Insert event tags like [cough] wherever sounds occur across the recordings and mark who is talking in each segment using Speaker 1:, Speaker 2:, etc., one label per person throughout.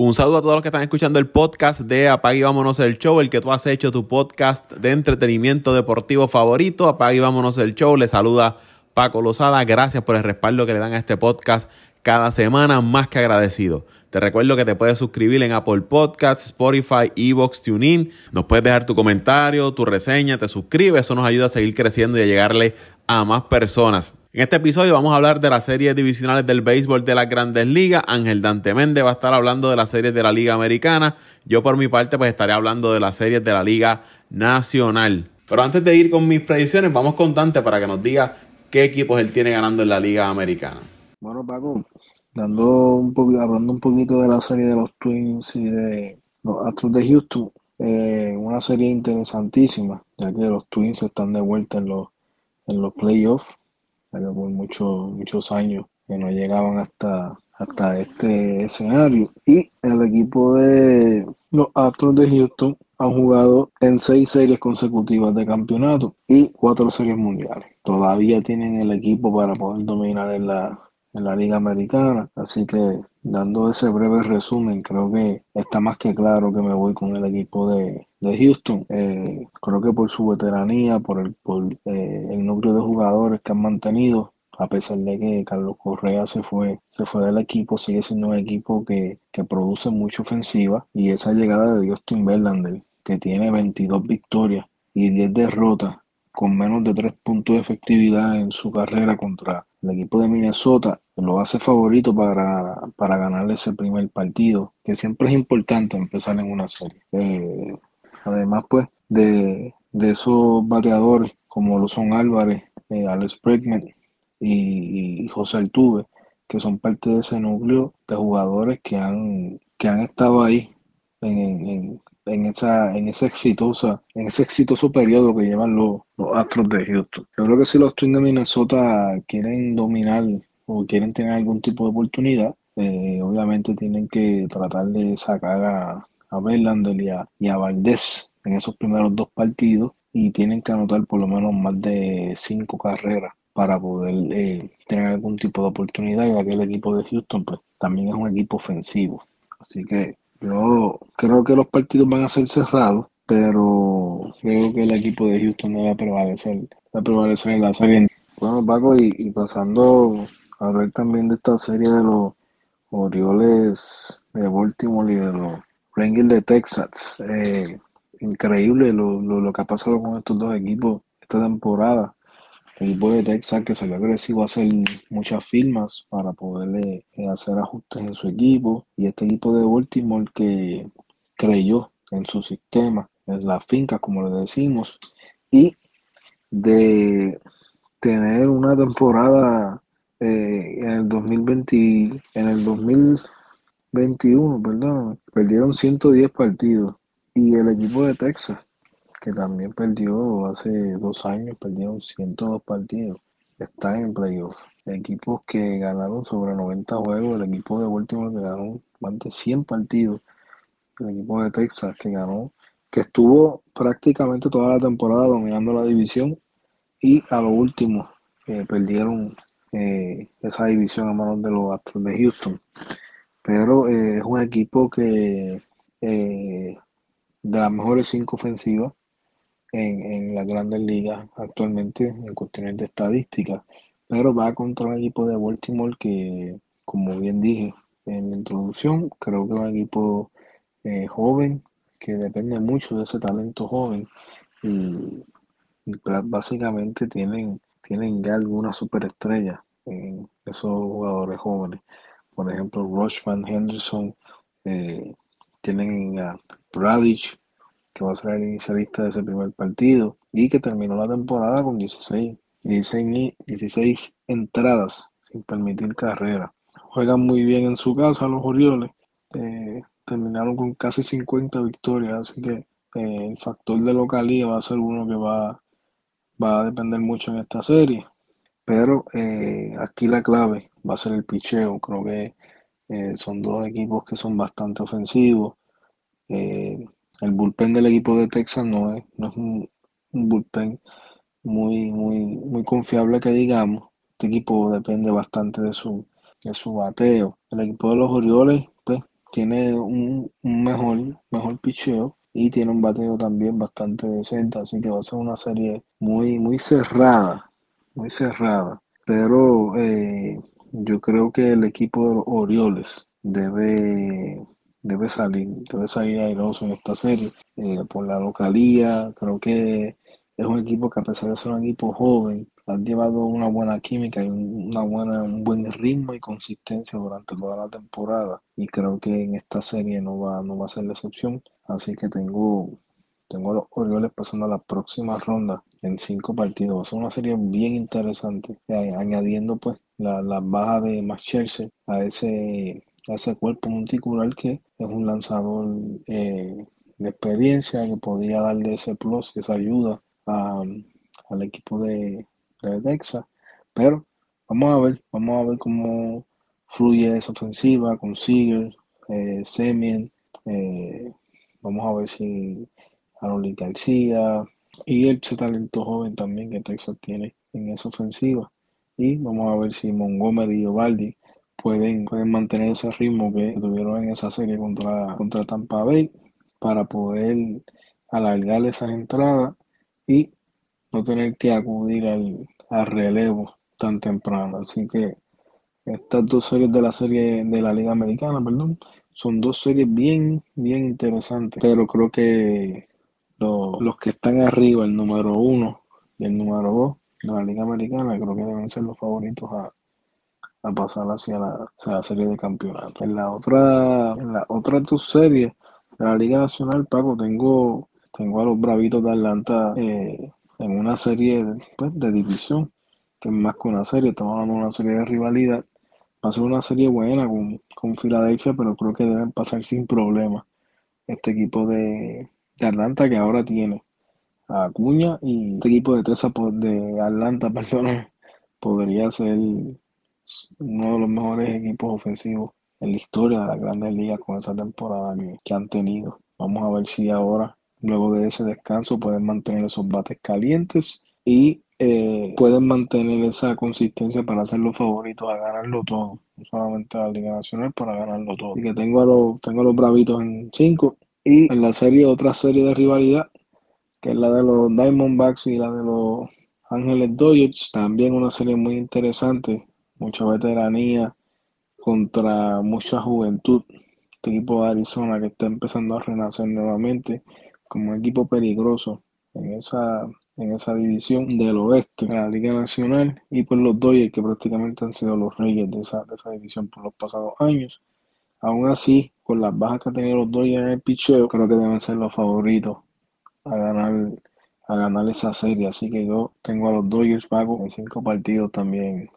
Speaker 1: Un saludo a todos los que están escuchando el podcast de Apague y Vámonos el Show, el que tú has hecho tu podcast de entretenimiento deportivo favorito. Apague y Vámonos el Show. Le saluda Paco Lozada. Gracias por el respaldo que le dan a este podcast cada semana, más que agradecido. Te recuerdo que te puedes suscribir en Apple Podcasts, Spotify, Evox, TuneIn. Nos puedes dejar tu comentario, tu reseña, te suscribes. Eso nos ayuda a seguir creciendo y a llegarle a más personas. En este episodio vamos a hablar de las series divisionales del béisbol de las grandes ligas. Ángel Dante Méndez va a estar hablando de las series de la Liga Americana. Yo por mi parte pues estaré hablando de las series de la Liga Nacional. Pero antes de ir con mis predicciones, vamos con Dante para que nos diga qué equipos él tiene ganando en la Liga Americana.
Speaker 2: Bueno, Paco, dando un poquito, hablando un poquito de la serie de los Twins y de los Astros de Houston, eh, una serie interesantísima, ya que los Twins están de vuelta en los, en los playoffs por muchos, muchos años que no llegaban hasta, hasta este escenario. Y el equipo de los Astros de Houston han jugado en seis series consecutivas de campeonato y cuatro series mundiales. Todavía tienen el equipo para poder dominar en la, en la Liga Americana. Así que dando ese breve resumen, creo que está más que claro que me voy con el equipo de, Houston. Eh, creo que por su veteranía, por, el, por eh, el núcleo de jugadores que han mantenido, a pesar de que Carlos Correa se fue, se fue del equipo, sigue siendo un equipo que, que produce mucha ofensiva y esa llegada de Justin Verlander, que tiene 22 victorias y 10 derrotas, con menos de 3 puntos de efectividad en su carrera contra el equipo de Minnesota lo hace favorito para, para ganar ese primer partido, que siempre es importante empezar en una serie. Eh, además, pues, de, esos bateadores como lo son Álvarez, eh, Alex Bregman y, José Altuve, que son parte de ese núcleo de jugadores que han, que han estado ahí en, en esa, en esa exitosa, en ese exitoso periodo que llevan los, Astros de Houston. Yo creo que si los Twins de Minnesota quieren dominar o quieren tener algún tipo de oportunidad, eh, obviamente tienen que tratar de sacar a, a Verlander y a, y Valdés en esos primeros dos partidos y tienen que anotar por lo menos más de cinco carreras para poder eh, tener algún tipo de oportunidad, ya que el equipo de Houston pues, también es un equipo ofensivo. Así que yo creo que los partidos van a ser cerrados, pero creo que el equipo de Houston no va a prevalecer, va a prevalecer en la serie. Bueno, Paco, y, pasando a ver también de esta serie de los Orioles de Baltimore y de los Rangers de Texas. Eh, increíble lo, lo que ha pasado con estos dos equipos esta temporada. El equipo de Texas que salió agresivo a hacer muchas firmas para poder eh, hacer ajustes en su equipo. Y este equipo de Baltimore que creyó en su sistema, en las fincas como le decimos. Y de tener una temporada eh, en el 2020 en el 2021 perdón perdieron 110 partidos y el equipo de Texas que también perdió hace dos años, perdieron 102 partidos. Está en playoff. Equipos que ganaron sobre 90 juegos, el equipo de último que ganó más de 100 partidos, el equipo de Texas que ganó, que estuvo prácticamente toda la temporada dominando la división y a lo último eh, perdieron eh, esa división a manos de los Astros de Houston. Pero eh, es un equipo que de las mejores cinco ofensivas en, en las grandes ligas actualmente en cuestiones de estadística, pero va contra un equipo de Baltimore que, como bien dije en la introducción, creo que es un equipo eh, joven que depende mucho de ese talento joven y, básicamente tienen, tienen ya algunas superestrellas en esos jugadores jóvenes. Por ejemplo, Rushman, Henderson, eh, tienen a que va a ser el inicialista de ese primer partido y que terminó la temporada con 16, 16, entradas sin permitir carrera. Juegan muy bien en su casa los Orioles, eh, terminaron con casi 50 victorias, así que eh, el factor de localía va a ser uno que va, va a depender mucho en esta serie. Pero aquí la clave va a ser el picheo. Creo que son dos equipos que son bastante ofensivos. El bullpen del equipo de Texas no es, no es un, bullpen muy, muy, muy confiable que digamos. Este equipo depende bastante de su, de su bateo. El equipo de los Orioles, pues, tiene un, mejor, mejor picheo y tiene un bateo también bastante decente, así que va a ser una serie muy, muy cerrada, muy cerrada. Pero eh, yo creo que el equipo de los Orioles debe, debe salir, debe salir airoso en esta serie eh, por la localía. Creo que es un equipo que a pesar de ser un equipo joven, han llevado una buena química y una buena, un buen ritmo y consistencia durante toda la temporada. Y creo que en esta serie no va, no va a ser la excepción. Así que tengo, tengo a los Orioles pasando a la próxima ronda en cinco partidos. Va a ser una serie bien interesante. Eh, añadiendo pues la, baja de Max a ese, a ese cuerpo multicular que es un lanzador eh, de experiencia que podría darle ese plus, esa ayuda al equipo de, de Texas. Pero vamos a ver, vamos a ver cómo fluye esa ofensiva con Seager, eh, Semien, eh, vamos a ver si Aroli García y ese talento joven también que Texas tiene en esa ofensiva. Y vamos a ver si Montgomery y Ovaldi pueden, pueden mantener ese ritmo que tuvieron en esa serie contra, contra Tampa Bay para poder alargar esas entradas y no tener que acudir al, relevo tan temprano. Así que estas dos series de la serie de la Liga Americana, perdón, son dos series bien, bien interesantes. Pero creo que los que están arriba, el número uno y el número dos de la Liga Americana, creo que deben ser los favoritos a, pasar hacia la, serie de campeonato. En la otra, en la otra dos series de la Liga Nacional, Paco, tengo, tengo a los Bravitos de Atlanta eh, en una serie pues, de división, que es más que una serie, estamos hablando de una serie de rivalidad. Va a ser una serie buena con, con Filadelfia, pero creo que deben pasar sin problema este equipo de, Atlanta que ahora tiene a Acuña y este equipo de Tesa de Atlanta, [laughs] perdón, podría ser uno de los mejores equipos ofensivos en la historia de las grandes ligas con esa temporada que han tenido. Vamos a ver si ahora Luego de ese descanso pueden mantener esos bates calientes y eh, pueden mantener esa consistencia para ser los favoritos a ganarlo todo. No solamente a la Liga Nacional, para ganarlo todo. Y que tengo a los, tengo los bravitos en 5. Y en la serie, otra serie de rivalidad, que es la de los Diamondbacks y la de los Ángeles Dodgers. También una serie muy interesante. Mucha veteranía contra mucha juventud. Este equipo de Arizona que está empezando a renacer nuevamente como equipo peligroso en esa, en esa división del oeste de la Liga Nacional y por los Dodgers que prácticamente han sido los reyes de esa, de esa división por los pasados años. Aún así, con las bajas que han tenido los Dodgers en el picheo, creo que deben ser los favoritos a ganar, a ganar esa serie. Así que yo tengo a los Dodgers pagos en cinco partidos también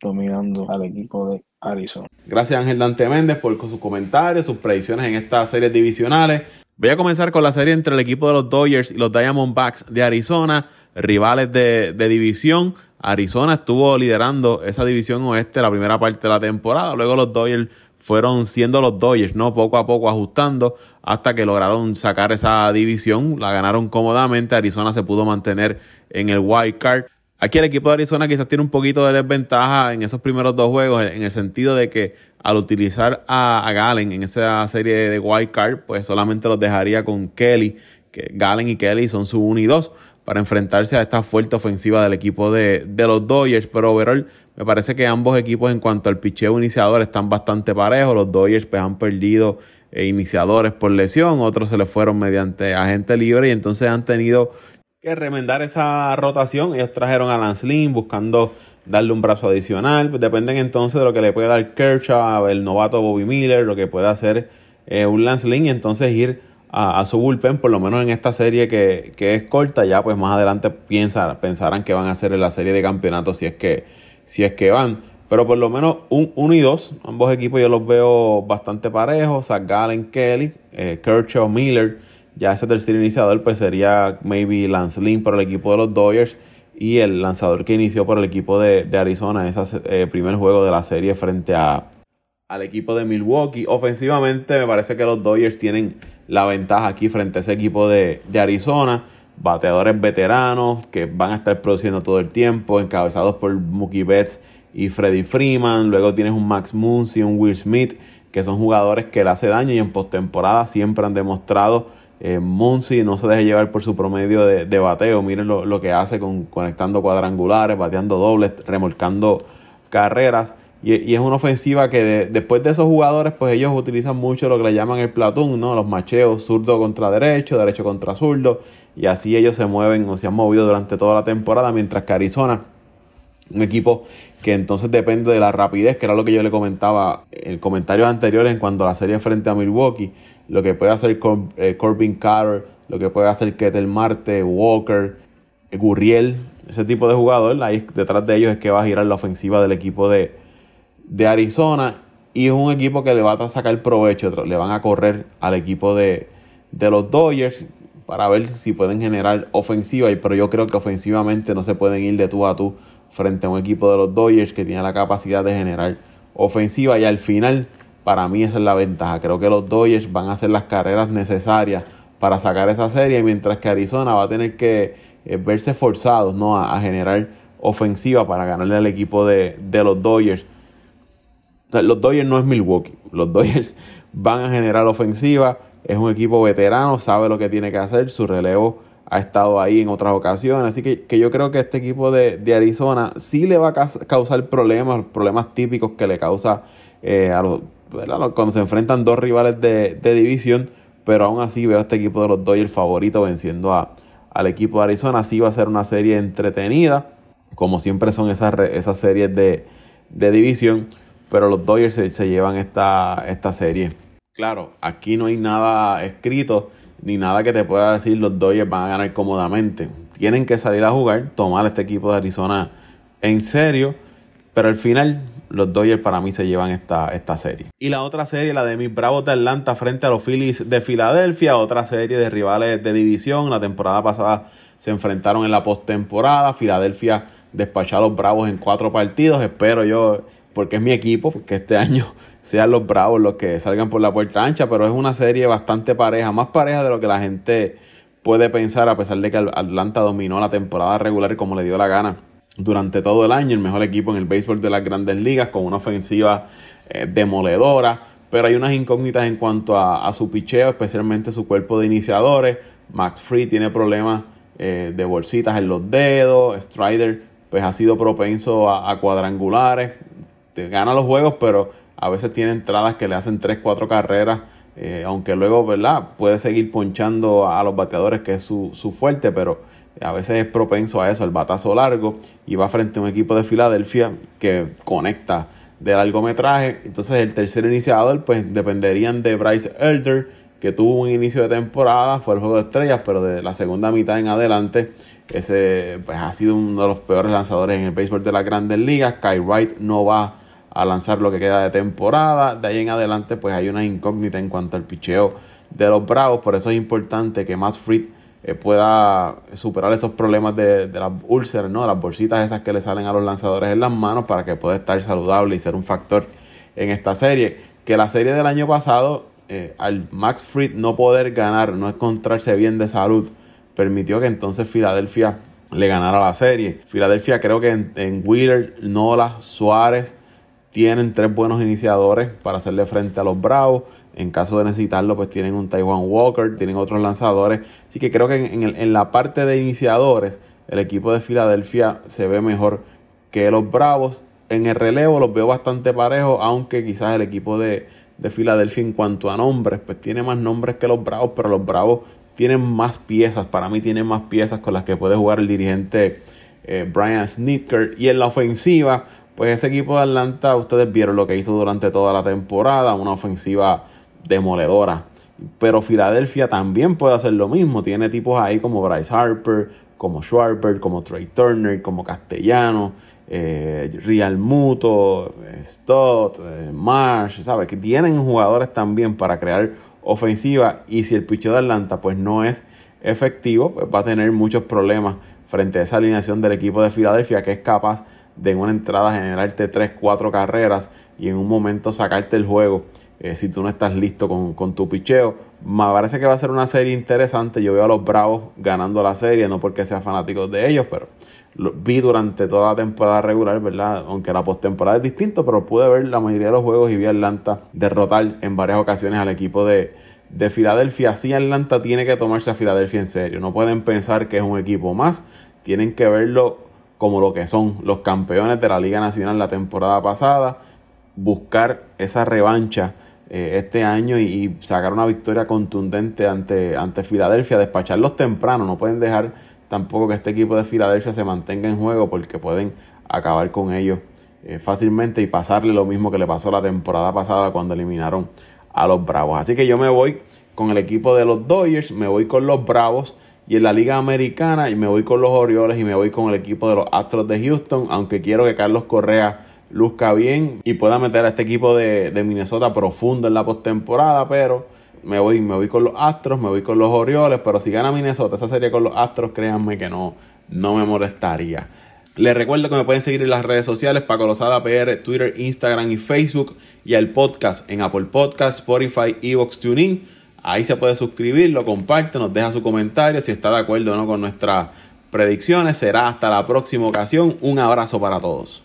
Speaker 2: dominando al equipo de Arizona.
Speaker 1: Gracias Ángel Dante Méndez por sus comentarios, sus predicciones en estas series divisionales. Voy a comenzar con la serie entre el equipo de los Dodgers y los Diamondbacks de Arizona, rivales de, división. Arizona estuvo liderando esa división oeste la primera parte de la temporada. Luego los Dodgers fueron siendo los Dodgers, ¿no? Poco a poco ajustando hasta que lograron sacar esa división. La ganaron cómodamente. Arizona se pudo mantener en el wild card. Aquí el equipo de Arizona quizás tiene un poquito de desventaja en esos primeros dos juegos, en el sentido de que al utilizar a, Galen en esa serie de wild card, pues solamente los dejaría con Kelly, que Galen y Kelly son su 1 y 2 para enfrentarse a esta fuerte ofensiva del equipo de, los Dodgers, pero overall me parece que ambos equipos en cuanto al picheo iniciador están bastante parejos, los Dodgers pues han perdido iniciadores por lesión, otros se les fueron mediante agente libre y entonces han tenido que remendar esa rotación, ellos trajeron a Lance Lynn buscando darle un brazo adicional. Dependen entonces de lo que le puede dar Kershaw, el novato Bobby Miller, lo que pueda hacer eh, un Lance Lynn y entonces ir a, su bullpen, por lo menos en esta serie que, es corta, ya pues más adelante piensa, pensarán que van a hacer en la serie de campeonatos si es que, si es que van. Pero por lo menos un 1 y 2, ambos equipos yo los veo bastante parejos. Zach Gallen, Kelly, eh, Miller. Ya ese tercer iniciador pues sería maybe Lance Lynn para el equipo de los Dodgers y el lanzador que inició por el equipo de, Arizona en ese eh, primer juego de la serie frente a, al equipo de Milwaukee. Ofensivamente me parece que los Dodgers tienen la ventaja aquí frente a ese equipo de, Arizona. Bateadores veteranos que van a estar produciendo todo el tiempo, encabezados por Mookie Betts y Freddie Freeman. Luego tienes un Max Muncy, un Will Smith que son jugadores que le hace daño y en postemporada siempre han demostrado. Eh, Muncy no se deje llevar por su promedio de, bateo. Miren lo, que hace con conectando cuadrangulares, bateando dobles, remolcando carreras. Y, es una ofensiva que después de esos jugadores, pues ellos utilizan mucho lo que le llaman el platón, ¿no? Los macheos, zurdo contra derecho, derecho contra zurdo. Y así ellos se mueven o se han movido durante toda la temporada, mientras que Arizona, un equipo que entonces depende de la rapidez, que era lo que yo le comentaba en comentarios anteriores en cuanto a la serie frente a Milwaukee, lo que puede hacer eh, Corbin Carter, lo que puede hacer Ketel Marte, Walker, Gurriel, ese tipo de jugador, ahí detrás de ellos es que va a girar la ofensiva del equipo de, de Arizona y es un equipo que le va a sacar provecho, le van a correr al equipo de, de los Dodgers para ver si pueden generar ofensiva, pero yo creo que ofensivamente no se pueden ir de tú a tú frente a un equipo de los Dodgers que tiene la capacidad de generar ofensiva y al final para mí esa es la ventaja. Creo que los Dodgers van a hacer las carreras necesarias para sacar esa serie, mientras que Arizona va a tener que eh, verse forzados ¿no? a, generar ofensiva para ganarle al equipo de, los Dodgers. los Dodgers no es Milwaukee, los Dodgers [laughs] van a generar ofensiva, es un equipo veterano, sabe lo que tiene que hacer, su relevo ha estado ahí en otras ocasiones. Así que, yo creo que este equipo de, Arizona sí le va a causar problemas, problemas típicos que le causa eh, a los, cuando se enfrentan dos rivales de, división. Pero aún así veo a este equipo de los Dodgers favorito venciendo a, al equipo de Arizona. Sí va a ser una serie entretenida, como siempre son esas, esas series de, división. Pero los Dodgers se, se llevan esta, esta serie. Claro, aquí no hay nada escrito ni nada que te pueda decir los Dodgers van a ganar cómodamente. Tienen que salir a jugar, tomar este equipo de Arizona en serio, pero al final los Dodgers para mí se llevan esta, esta serie. Y la otra serie, la de mis Bravos de Atlanta frente a los Phillies de Filadelfia, otra serie de rivales de división. La temporada pasada se enfrentaron en la postemporada. Filadelfia despachó a los Bravos en cuatro partidos. Espero yo, porque es mi equipo, porque este año [laughs] sean los Bravos los que salgan por la puerta ancha, pero es una serie bastante pareja, más pareja de lo que la gente puede pensar, a pesar de que Atlanta dominó la temporada regular como le dio la gana durante todo el año, el mejor equipo en el béisbol de las grandes ligas, con una ofensiva eh, demoledora, pero hay unas incógnitas en cuanto a, su picheo, especialmente su cuerpo de iniciadores. Max Free tiene problemas eh, de bolsitas en los dedos, Strider pues ha sido propenso a cuadrangulares, gana los juegos, pero a veces tiene entradas que le hacen 3, 4 carreras, eh, aunque luego, ¿verdad? Puede seguir ponchando a los bateadores, que es su, fuerte, pero a veces es propenso a eso, el batazo largo, y va frente a un equipo de Filadelfia que conecta de largometraje. Entonces el tercer iniciador, pues dependerían de Bryce Elder, que tuvo un inicio de temporada, fue el juego de estrellas, pero de la segunda mitad en adelante, ese pues, ha sido uno de los peores lanzadores en el béisbol de las grandes ligas. Kai Wright no va a lanzar lo que queda de temporada. De ahí en adelante, pues hay una incógnita en cuanto al picheo de los Bravos. Por eso es importante que más Fried eh, pueda superar esos problemas de, las úlceras, ¿no? las bolsitas esas que le salen a los lanzadores en las manos para que pueda estar saludable y ser un factor en esta serie. Que la serie del año pasado, eh, al Max Fried no poder ganar, no encontrarse bien de salud, permitió que entonces Filadelfia le ganara la serie. Filadelfia creo que en, en Wheeler, Nola, Suárez, tienen tres buenos iniciadores para hacerle frente a los Bravos. En caso de necesitarlo, pues tienen un Taiwan Walker, tienen otros lanzadores. Así que creo que en, la parte de iniciadores, el equipo de Filadelfia se ve mejor que los Bravos. En el relevo los veo bastante parejos, aunque quizás el equipo de, Filadelfia en cuanto a nombres, pues tiene más nombres que los Bravos, pero los Bravos tienen más piezas. Para mí tienen más piezas con las que puede jugar el dirigente eh, Brian Snitker. Y en la ofensiva, pues ese equipo de Atlanta, ustedes vieron lo que hizo durante toda la temporada, una ofensiva demoledora. Pero Filadelfia también puede hacer lo mismo. Tiene tipos ahí como Bryce Harper, como Schwarber, como Trey Turner, como Castellano, eh, Real Muto, Stott, eh, Marsh, ¿sabes? Que tienen jugadores también para crear ofensiva. Y si el picheo de Atlanta pues no es efectivo, pues va a tener muchos problemas frente a esa alineación del equipo de Filadelfia que es capaz de en una entrada generarte 3, 4 carreras y en un momento sacarte el juego. Eh, si tú no estás listo con, tu picheo, Me parece que va a ser una serie interesante. Yo veo a los Bravos ganando la serie, no porque sea fanático de ellos, pero vi durante toda la temporada regular, ¿verdad? Aunque la postemporada es distinto, pero pude ver la mayoría de los juegos y vi a Atlanta derrotar en varias ocasiones al equipo de, de Filadelfia. Sí, Atlanta tiene que tomarse a Filadelfia en serio. No pueden pensar que es un equipo más. Tienen que verlo como lo que son los campeones de la Liga Nacional la temporada pasada. Buscar esa revancha eh, este año y, sacar una victoria contundente ante, ante Filadelfia, despacharlos temprano, no pueden dejar tampoco que este equipo de Filadelfia se mantenga en juego porque pueden acabar con ellos eh, fácilmente y pasarle lo mismo que le pasó la temporada pasada cuando eliminaron a los Bravos. Así que yo me voy con el equipo de los Dodgers, me voy con los Bravos y en la Liga Americana y me voy con los Orioles y me voy con el equipo de los Astros de Houston, aunque quiero que Carlos Correa luzca bien y pueda meter a este equipo de, Minnesota profundo en la postemporada, pero me voy, me voy con los Astros, me voy con los Orioles, pero si gana Minnesota esa serie con los Astros, créanme que no, no me molestaría. Les recuerdo que me pueden seguir en las redes sociales, Paco Lozada PR, Twitter, Instagram y Facebook, y el podcast en Apple Podcast, Spotify, Evox, TuneIn. Ahí se puede suscribir, lo comparte, nos deja su comentario si está de acuerdo o no con nuestras predicciones. Será hasta la próxima ocasión. Un abrazo para todos.